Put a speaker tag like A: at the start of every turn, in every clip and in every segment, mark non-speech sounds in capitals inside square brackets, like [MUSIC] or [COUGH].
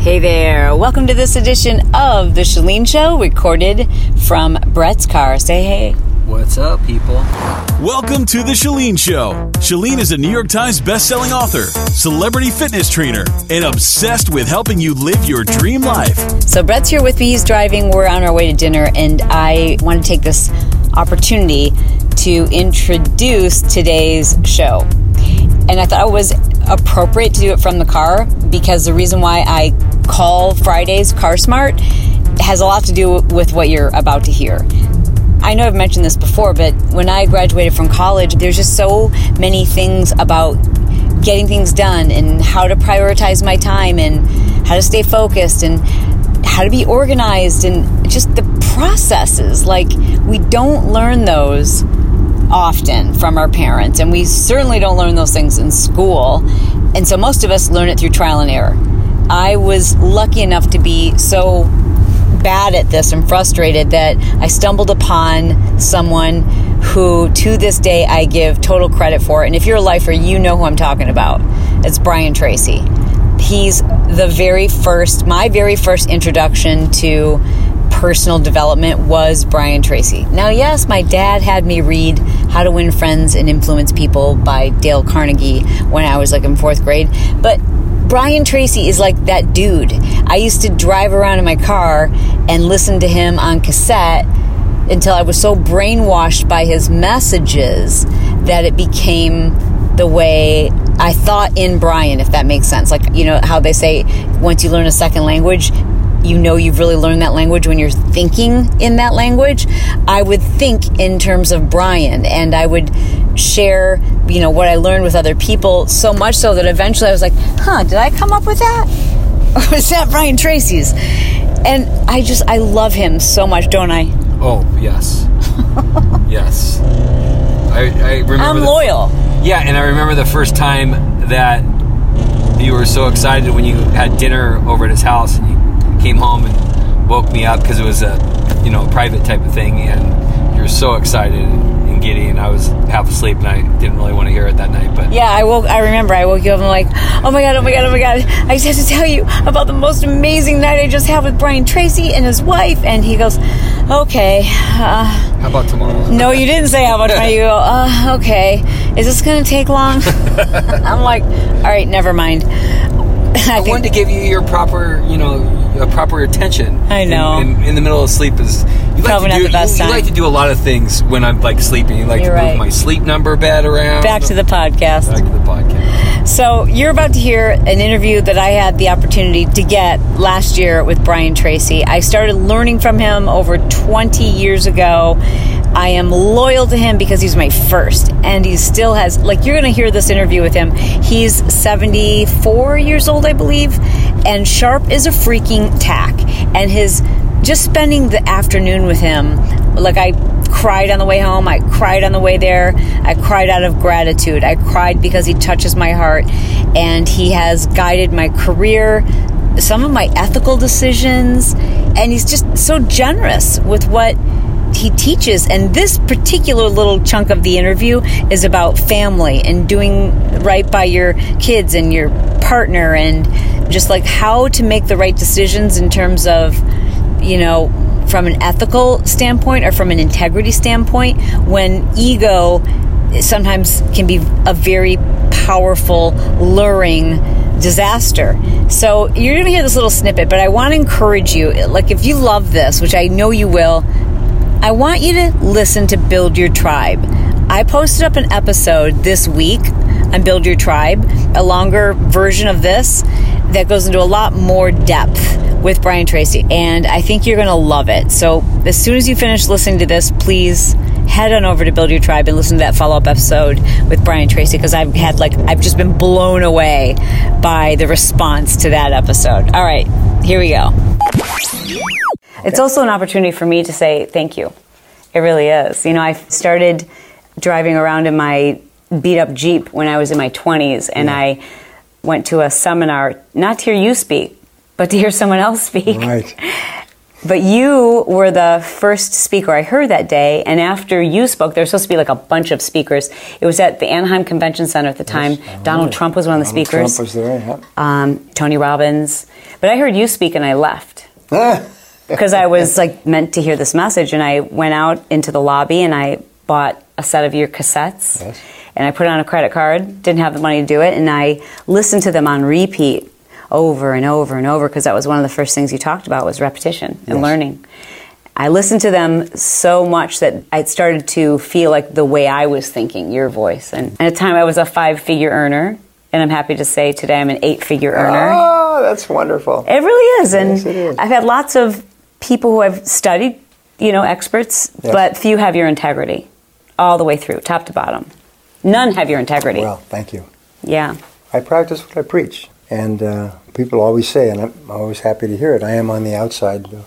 A: Hey there, welcome to this edition of The Chalene Show, recorded from Brett's car. Say hey.
B: What's up, people?
C: Welcome to The Chalene Show. Chalene is a New York Times bestselling author, celebrity fitness trainer, and obsessed with helping you live your dream life.
A: So, Brett's here with me, he's driving, we're on our way to dinner, and I want to take this opportunity to introduce today's show. And I thought it was appropriate to do it from the car because the reason why I call Fridays Car Smart has a lot to do with what you're about to hear. I know I've mentioned this before, but when I graduated from college, there's just so many things about getting things done and how to prioritize my time and how to stay focused and how to be organized and just the processes. Like, we don't learn those often from our parents, and we certainly don't learn those things in school. And so, most of us learn it through trial and error. I was lucky enough to be so bad at this and frustrated that I stumbled upon someone who to this day I give total credit for. And if you're a lifer, you know who I'm talking about. It's Brian Tracy. He's the very first, my very first introduction to personal development was Brian Tracy. Now, yes, my dad had me read How to Win Friends and Influence People by Dale Carnegie when I was like in fourth grade, but Brian Tracy is like that dude. I used to drive around in my car and listen to him on cassette until I was so brainwashed by his messages that it became the way I thought in Brian, if that makes sense. Like, you know, how they say once you learn a second language, you know you've really learned that language when you're thinking in that language. I would think in terms of Brian and I would share, you know, what I learned with other people so much so that eventually I was like, huh, did I come up with that? [LAUGHS] Or was that Brian Tracy's? And I just, I love him so much, don't I?
B: Oh, yes. [LAUGHS] yes. I, I remember.
A: I'm
B: the-
A: loyal.
B: Yeah, and I remember the first time that you were so excited when you had dinner over at his house and you came home and woke me up because it was a, you know, private type of thing, and you were so excited and giddy, and I was half asleep and I didn't really want to hear it that night, but
A: Yeah, I woke. I remember I woke you up and I'm like, oh my god, oh my god, oh my god! I just have to tell you about the most amazing night I just had with Brian Tracy and his wife. And he goes, okay. Uh,
B: how about tomorrow?
A: no, you didn't say how much money. You go, uh, okay. Is this gonna take long? [LAUGHS] I'm like, all right, never mind. [LAUGHS] I
B: I wanted to give you your proper, you know, uh, proper attention.
A: I know.
B: In, in, in the middle of sleep is you
A: Probably
B: like to do,
A: the best
B: you, you like to do a lot of things when I'm like sleeping. You like
A: You're
B: to move my sleep number bed around.
A: back to the podcast.
B: back to the podcast.
A: So, you're about to hear an interview that I had the opportunity to get last year with Brian Tracy. I started learning from him over 20 years ago. I am loyal to him because he's my first, and he still has, like, you're going to hear this interview with him. He's 74 years old, I believe, and sharp is a freaking tack. And his just spending the afternoon with him, like, I cried on the way home. I cried on the way there. I cried out of gratitude. I cried because he touches my heart and he has guided my career, some of my ethical decisions, and he's just so generous with what he teaches. And this particular little chunk of the interview is about family and doing right by your kids and your partner and just like how to make the right decisions in terms of, you know, from an ethical standpoint or from an integrity standpoint when ego sometimes can be a very powerful luring disaster. So you're going to hear this little snippet but i want to encourage you like if you love this which i know you will i want you to listen to build your tribe. I posted up an episode this week on build your tribe a longer version of this that goes into a lot more depth with Brian Tracy, and I think you're going to love it. So, as soon as you finish listening to this, please head on over to Build Your Tribe and listen to that follow up episode with Brian Tracy because I've had like I've just been blown away by the response to that episode. All right, here we go. It's also an opportunity for me to say thank you. It really is. You know, I started driving around in my beat up Jeep when I was in my 20s, and I went to a seminar not to hear you speak, but to hear someone else speak.
D: Right. [LAUGHS]
A: But you were the first speaker I heard that day, and after you spoke, there was supposed to be like a bunch of speakers. It was at the Anaheim Convention Center at the time. Donald Trump was one of the
D: Donald
A: speakers.
D: Trump was there, yeah.
A: um, Tony Robbins. But I heard you speak, and I left [LAUGHS] because I was like meant to hear this message, and I went out into the lobby and I bought a set of your cassettes,
D: Yes.
A: and I put it on a credit card. Didn't have the money to do it, and I listened to them on repeat over and over and over because that was one of the first things you talked about was repetition and
D: Yes.
A: learning. I listened to them so much that I started to feel like the way I was thinking, your voice. And at the time, I was a five-figure earner, and I'm happy to say today I'm an eight-figure earner.
D: Oh, that's wonderful.
A: It really is, and
D: Yes, is.
A: I've had lots of people who I've studied, you know, experts,
D: Yes.
A: but few have your integrity all the way through, top to bottom. None have your integrity.
D: Well, thank you.
A: yeah,
D: I practice what I preach. And uh, people always say, and I'm always happy to hear it, I am on the outside the,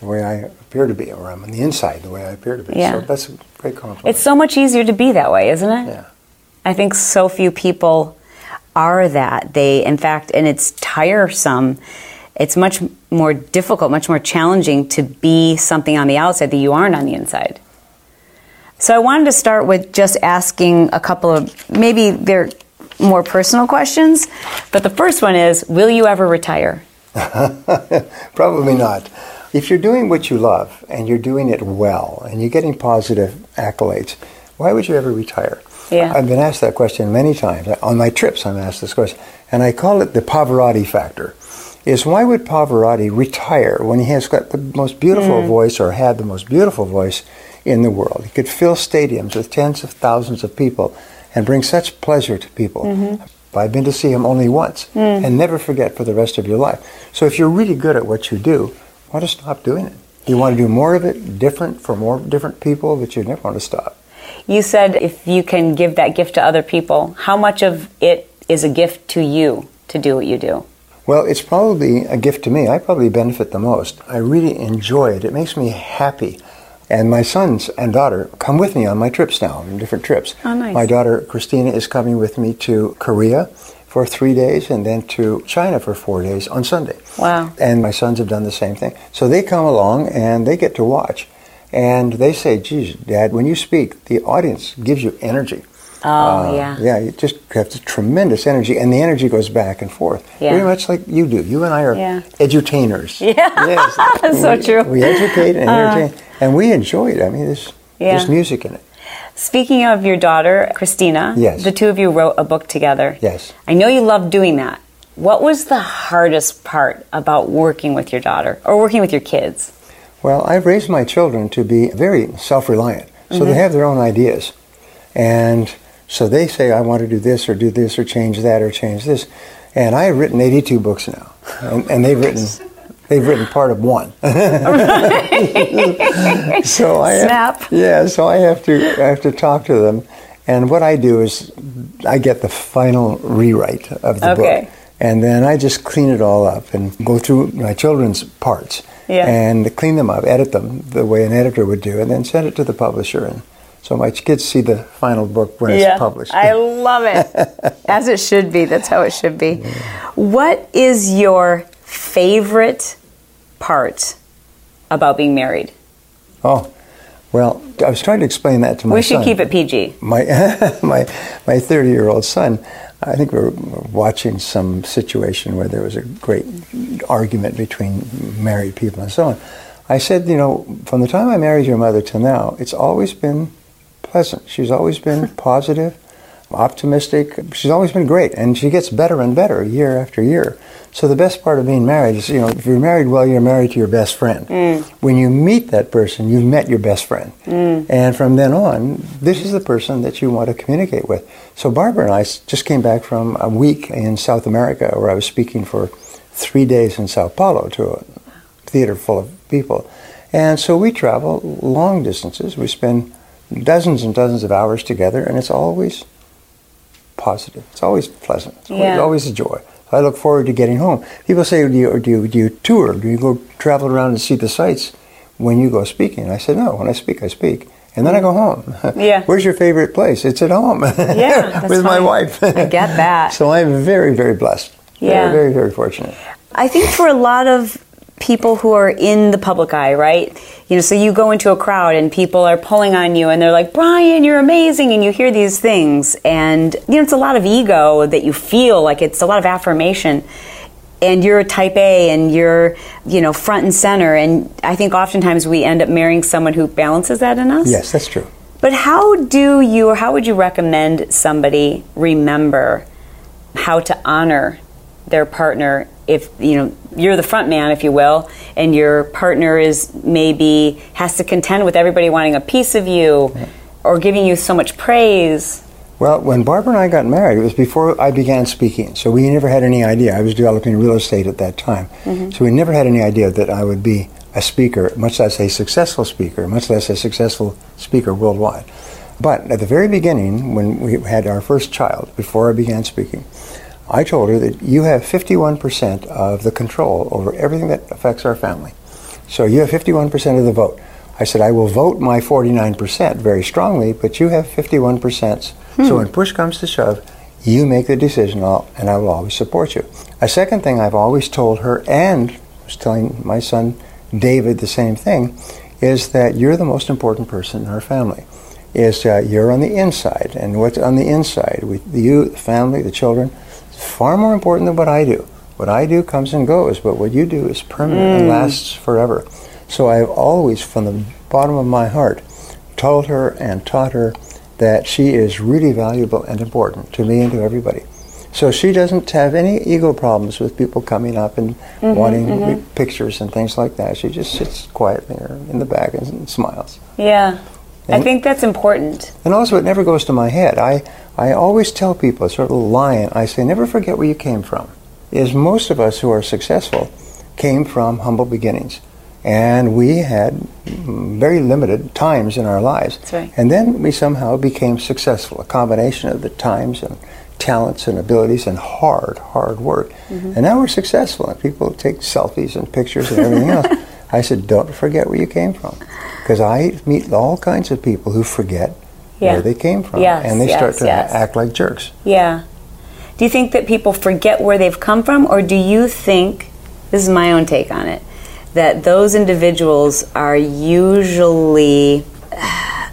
D: way I appear to be, or I'm on the inside the way I appear to be.
A: Yeah.
D: So that's a great compliment.
A: it's so much easier to be that way, isn't it?
D: yeah.
A: I think so few people are that. They, in fact, and it's tiresome. It's much more difficult, much more challenging to be something on the outside that you aren't on the inside. So I wanted to start with just asking a couple of maybe they're more personal questions, but the first one is Will you ever retire? [LAUGHS]
D: Probably not. If you're doing what you love and you're doing it well and you're getting positive accolades, why would you ever retire?
A: Yeah.
D: I've been asked that question many times. On my trips, I'm asked this question. And I call it the Pavarotti factor. Is why would Pavarotti retire when he has got the most beautiful hmm. voice or had the most beautiful voice in the world? He could fill stadiums with tens of thousands of people and bring such pleasure to people. Mm-hmm. I've been to see him only once mm. and never forget for the rest of your life. So if you're really good at what you do, why to stop doing it? You want to do more of it, different for more different people, but you never want to stop.
A: You said if you can give that gift to other people, how much of it is a gift to you to do what you do?
D: Well, it's probably a gift to me. I probably benefit the most. I really enjoy it. It makes me happy. And my sons and daughter come with me on my trips now, on different trips.
A: Oh, nice.
D: My daughter Christina is coming with me to Korea for three days and then to China for four days on Sunday.
A: Wow.
D: And my sons have done the same thing. So they come along and they get to watch. And they say, geez, Dad, when you speak, the audience gives you energy.
A: Oh,
D: Uh,
A: yeah.
D: Yeah, you just have this tremendous energy, and the energy goes back and forth.
A: Yeah.
D: Very much like you do. You and I are
A: Yeah.
D: edutainers. [LAUGHS]
A: Yeah.
D: Yes. [LAUGHS]
A: That's so true.
D: We educate and entertain, and we enjoy it. I mean, there's,
A: Yeah.
D: there's music in it.
A: Speaking of your daughter, Christina,
D: Yes.
A: the two of you wrote a book together.
D: Yes.
A: I know you love doing that. What was the hardest part about working with your daughter or working with your kids?
D: Well, I've raised my children to be very self-reliant, so they have their own ideas, and so they say, "I want to do this or do this or change that or change this," and I have written 82 books now, and, and they've written. [LAUGHS] They've written part of one. [LAUGHS] so I
A: Snap.
D: Have, yeah, so I have to I have to talk to them, and what I do is I get the final rewrite of the
A: Okay.
D: book, and then I just clean it all up and go through my children's parts
A: Yeah.
D: and clean them up, edit them the way an editor would do, and then send it to the publisher. And so my kids see the final book when it's published.
A: I love it. [LAUGHS] As it should be. That's how it should be. What is your favorite part about being married?
D: oh, well, I was trying to explain that to my
A: we should
D: son.
A: keep it PG. [LAUGHS]
D: my my my 30 year old son I think we were watching some situation where there was a great argument between married people and so on. I said, you know, from the time I married your mother till now, it's always been pleasant. She's always been [LAUGHS] positive, optimistic. She's always been great, and she gets better and better year after year. So the best part of being married is, you know, if you're married well, you're married to your best friend. Mm. When you meet that person, you've met your best friend. Mm. And from then on, this is the person that you want to communicate with. So Barbara and I just came back from a week in South America where I was speaking for three days in Sao Paulo to a theater full of people. And so we travel long distances. We spend dozens and dozens of hours together, and it's always positive. It's always pleasant. It's always,
A: Yeah.
D: always a joy. I look forward to getting home. People say, do you, do, you, do you tour? Do you go travel around and see the sights when you go speaking? I said, no, when I speak, I speak. And then I go home. [LAUGHS]
A: Yeah.
D: Where's your favorite place? It's at home.
A: Yeah, [LAUGHS]
D: with my wife.
A: I get that. [LAUGHS]
D: so I'm very, very blessed.
A: Yeah.
D: Very, very, very fortunate.
A: I think for a lot of people who are in the public eye, right? You know, so you go into a crowd and people are pulling on you and they're like, Brian, you're amazing. And you hear these things. And, you know, it's a lot of ego that you feel like it's a lot of affirmation. And you're a type A and you're, you know, front and center. And I think oftentimes we end up marrying someone who balances that in us.
D: Yes, that's true.
A: But how do you, or how would you recommend somebody remember how to honor their partner if you know you're the front man, if you will, and your partner is maybe has to contend with everybody wanting a piece of you or giving you so much praise?
D: Well, when Barbara and I got married, it was before I began speaking. So we never had any idea. I was developing real estate at that time. Mm-hmm. So we never had any idea that I would be a speaker, much less a successful speaker, much less a successful speaker worldwide. But at the very beginning, when we had our first child, before I began speaking, I told her that you have 51% of the control over everything that affects our family. So you have 51% of the vote. I said, I will vote my 49% very strongly, but you have 51%. So when push comes to shove, you make the decision, and I will always support you. A second thing I've always told her, and was telling my son David the same thing, is that you're the most important person in our family. Is uh, you're on the inside, and what's on the inside with you, the family, the children, far more important than what I do. What I do comes and goes, but what you do is permanent and mm. lasts forever. So I've always, from the bottom of my heart, told her and taught her that she is really valuable and important to me and to everybody. So she doesn't have any ego problems with people coming up and mm-hmm, wanting mm-hmm. pictures and things like that. She just sits quietly in the back and, and smiles.
A: Yeah. I think that's important.
D: And also, it never goes to my head. I, I always tell people, it's sort of a line, I say, never forget where you came from. Is most of us who are successful came from humble beginnings. And we had very limited times in our lives.
A: That's right.
D: And then we somehow became successful, a combination of the times and talents and abilities and hard, hard work.
A: Mm-hmm.
D: And now we're successful, and people take selfies and pictures and everything else. [LAUGHS] I said, don't forget where you came from. Because I meet all kinds of people who forget
A: Yeah.
D: where they came from.
A: Yes,
D: and they start to
A: yes.
D: act like jerks.
A: Yeah. Do you think that people forget where they've come from, or do you think, this is my own take on it, that those individuals are usually uh,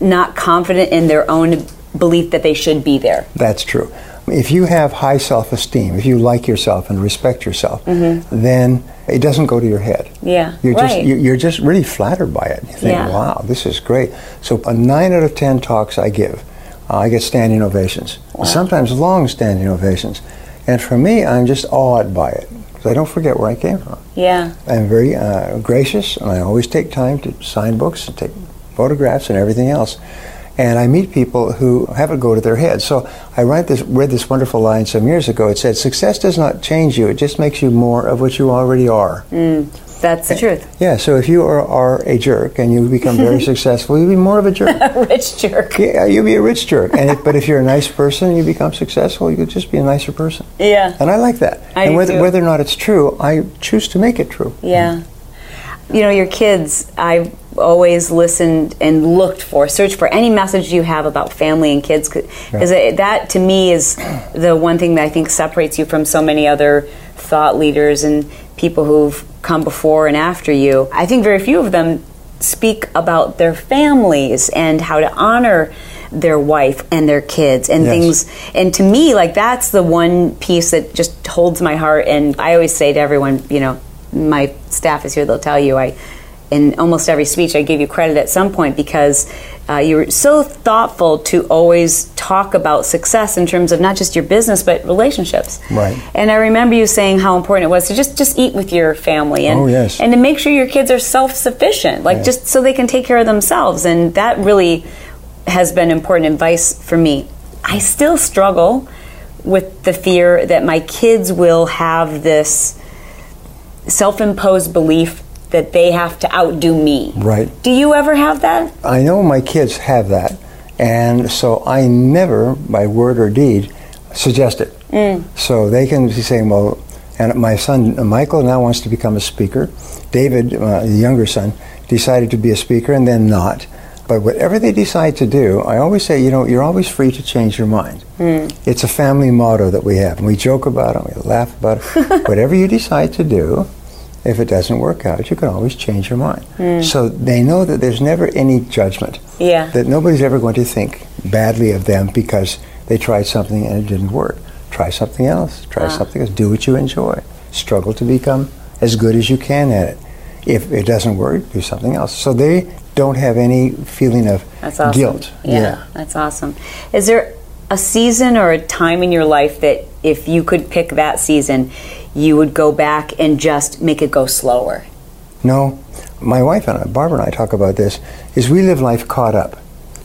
A: not confident in their own belief that they should be there?
D: That's true. If you have high self esteem, if you like yourself and respect yourself, then it doesn't go to your head.
A: Mm-hmm. Yeah,
D: You're just
A: right.
D: you- you're just really flattered by it. You think,
A: Yeah.
D: "Wow, this is great." So, a nine out of ten talks I give, uh, I get standing ovations. Sometimes long standing ovations, and for me, I'm just awed by it because I don't forget where I came from.
A: Yeah.
D: I'm very uh, gracious, and I always take time to sign books and take photographs and everything else. And I meet people who have it go to their head. So I read this, read this wonderful line some years ago. It said, "Success does not change you; it just makes you more of what you already are."
A: Mm, that's the eh, truth.
D: Yeah. So if you are, are a jerk and you become very [LAUGHS] successful, you'll be more of a jerk. [LAUGHS]
A: Rich jerk.
D: Yeah, you'll be a rich jerk. And if, but if you're a nice person, and you become successful. You'll just be a nicer person.
A: Yeah.
D: And I like that.
A: I
D: and
A: do
D: whether, whether or not it's true, I choose to make it true.
A: Yeah. You know, your kids, I've always listened and looked for, searched for any message you have about family and kids. Because that, to me, is the one thing that I think separates you from so many other thought leaders and people who've come before and after you. I think very few of them speak about their families and how to honor their wife and their kids and
D: Yes.
A: things and to me like that's the one piece that just holds my heart and i always say to everyone you know my staff is here they'll tell you i in almost every speech i give you credit at some point because uh, you were so thoughtful to always talk about success in terms of not just your business but relationships
D: Right.
A: and i remember you saying how important it was to just just eat with your family and
D: Oh, yes.
A: and to make sure your kids are self-sufficient like just so they can take care of themselves and that really has been important advice for me i still struggle with the fear that my kids will have this self-imposed belief that they have to outdo me.
D: Right.
A: Do you ever have that?
D: I know my kids have that, and so I never, by word or deed, suggest it. So they can be saying, well, and my son Michael now wants to become a speaker. David, uh, the younger son, decided to be a speaker and then not. But whatever they decide to do, I always say, you know, you're always free to change your mind. It's a family motto that we have, and we joke about it, we laugh about it. [LAUGHS] whatever you decide to do, if it doesn't work out, you can always change your mind. Mm. So they know that there's never any judgment.
A: Yeah.
D: That nobody's ever going to think badly of them because they tried something and it didn't work. Try something else. Try ah. something else. Do what you enjoy. Struggle to become as good as you can at it. If it doesn't work, do something else. So they don't have any feeling of
A: That's awesome.
D: guilt.
A: Yeah, that's awesome. Is there a season or a time in your life that if you could pick that season, you would go back and just make it go slower?
D: No, my wife and I, Barbara and I talk about this. Is we live life caught up,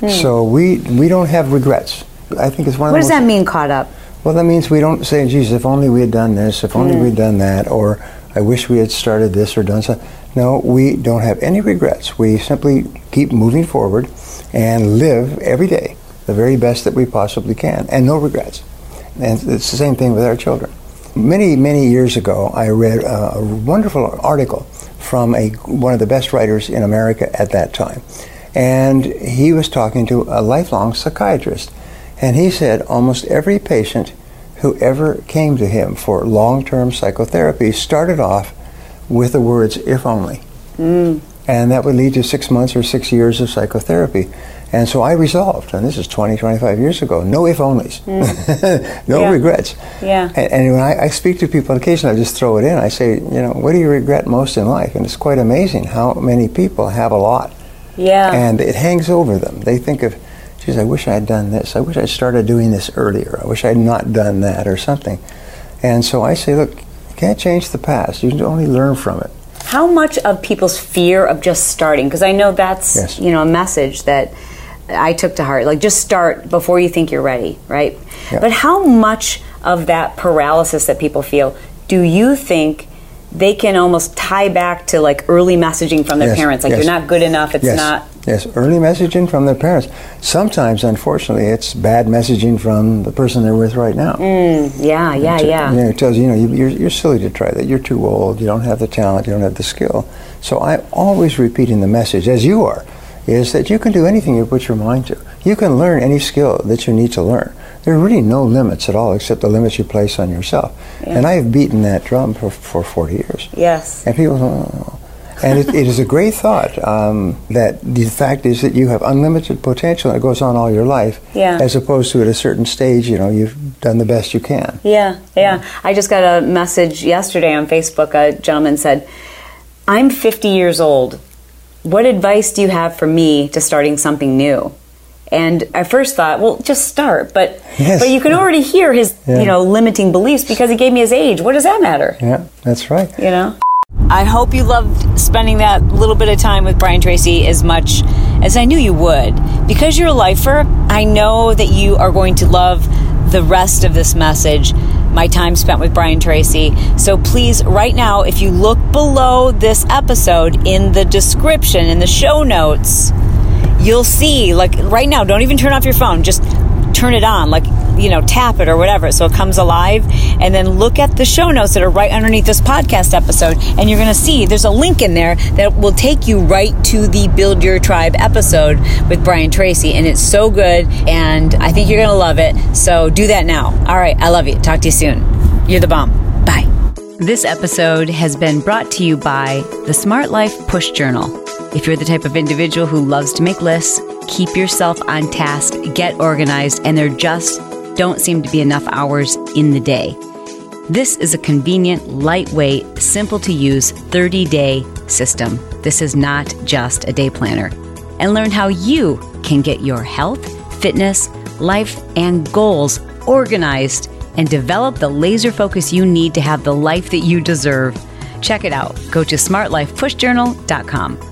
A: Hmm.
D: so we we don't have regrets. I think it's one of
A: What does that mean, caught up?
D: Well, that means we don't say, Jesus, if only we had done this, if only we'd done that, or I wish we had started this or done something. No, we don't have any regrets. We simply keep moving forward and live every day the very best that we possibly can, and no regrets. And it's the same thing with our children. Many, many years ago, I read a, wonderful article from a, one of the best writers in America at that time. And he was talking to a lifelong psychiatrist. And he said almost every patient who ever came to him for long term psychotherapy started off with the words, if only. Mm. And that would lead to six months or six years of psychotherapy. And so I resolved, and this is 20, 25 years ago, no if onlys, mm. [LAUGHS] no
A: Yeah.
D: regrets.
A: Yeah.
D: And, and when I, I speak to people, occasionally I just throw it in. I say, you know, what do you regret most in life? And it's quite amazing how many people have a lot
A: Yeah.
D: and it hangs over them. They think of, geez, I wish I had done this. I wish I started doing this earlier. I wish I had not done that or something. And so I say, look, you can't change the past. You can only learn from it.
A: How much of people's fear of just starting? Because I know that's
D: Yes.
A: you know a message that I took to heart. Like just start before you think you're ready, right?
D: Yeah.
A: But how much of that paralysis that people feel do you think they can almost tie back to like early messaging from their
D: Yes,
A: parents? Like
D: yes.
A: you're not good enough. It's
D: yes.
A: not.
D: Yes, early messaging from their parents. Sometimes, unfortunately, it's bad messaging from the person they're with right now.
A: Mm, yeah, yeah,
D: It-
A: yeah.
D: You know, it tells you, you know, you, you're, you're silly to try that. You're too old. You don't have the talent. You don't have the skill. So I'm always repeating the message, as you are, is that you can do anything you put your mind to. You can learn any skill that you need to learn. There are really no limits at all except the limits you place on yourself. And I have beaten that drum for, for 40 years.
A: Yes.
D: And people, oh. and it, it is a great thought um, that the fact is that you have unlimited potential and it goes on all your life,
A: Yeah.
D: as opposed to at a certain stage, you know, you've done the best you can.
A: Yeah, yeah. I just got a message yesterday on Facebook. A gentleman said, I'm 50 years old. What advice do you have for me to starting something new? And I first thought, well, just start. But
D: Yes.
A: but you can already hear his,
D: Yeah.
A: you know, limiting beliefs because he gave me his age. What does that matter?
D: Yeah, that's right.
A: You know? I hope you loved spending that little bit of time with Brian Tracy as much as I knew you would. Because you're a lifer, I know that you are going to love the rest of this message, my time spent with Brian Tracy. So please, right now, if you look below this episode in the description, in the show notes, you'll see, like right now, don't even turn off your phone, just turn it on, like, you know, tap it or whatever so it comes alive. And then look at the show notes that are right underneath this podcast episode. And you're going to see there's a link in there that will take you right to the Build Your Tribe episode with Brian Tracy. And it's so good. And I think you're going to love it. So do that now. All right. I love you. Talk to you soon. You're the bomb. Bye. This episode has been brought to you by the Smart Life Push Journal. If you're the type of individual who loves to make lists, keep yourself on task, get organized, and there just don't seem to be enough hours in the day. This is a convenient, lightweight, simple to use 30 day system. This is not just a day planner. And learn how you can get your health, fitness, life, and goals organized and develop the laser focus you need to have the life that you deserve. Check it out. Go to smartlifepushjournal.com.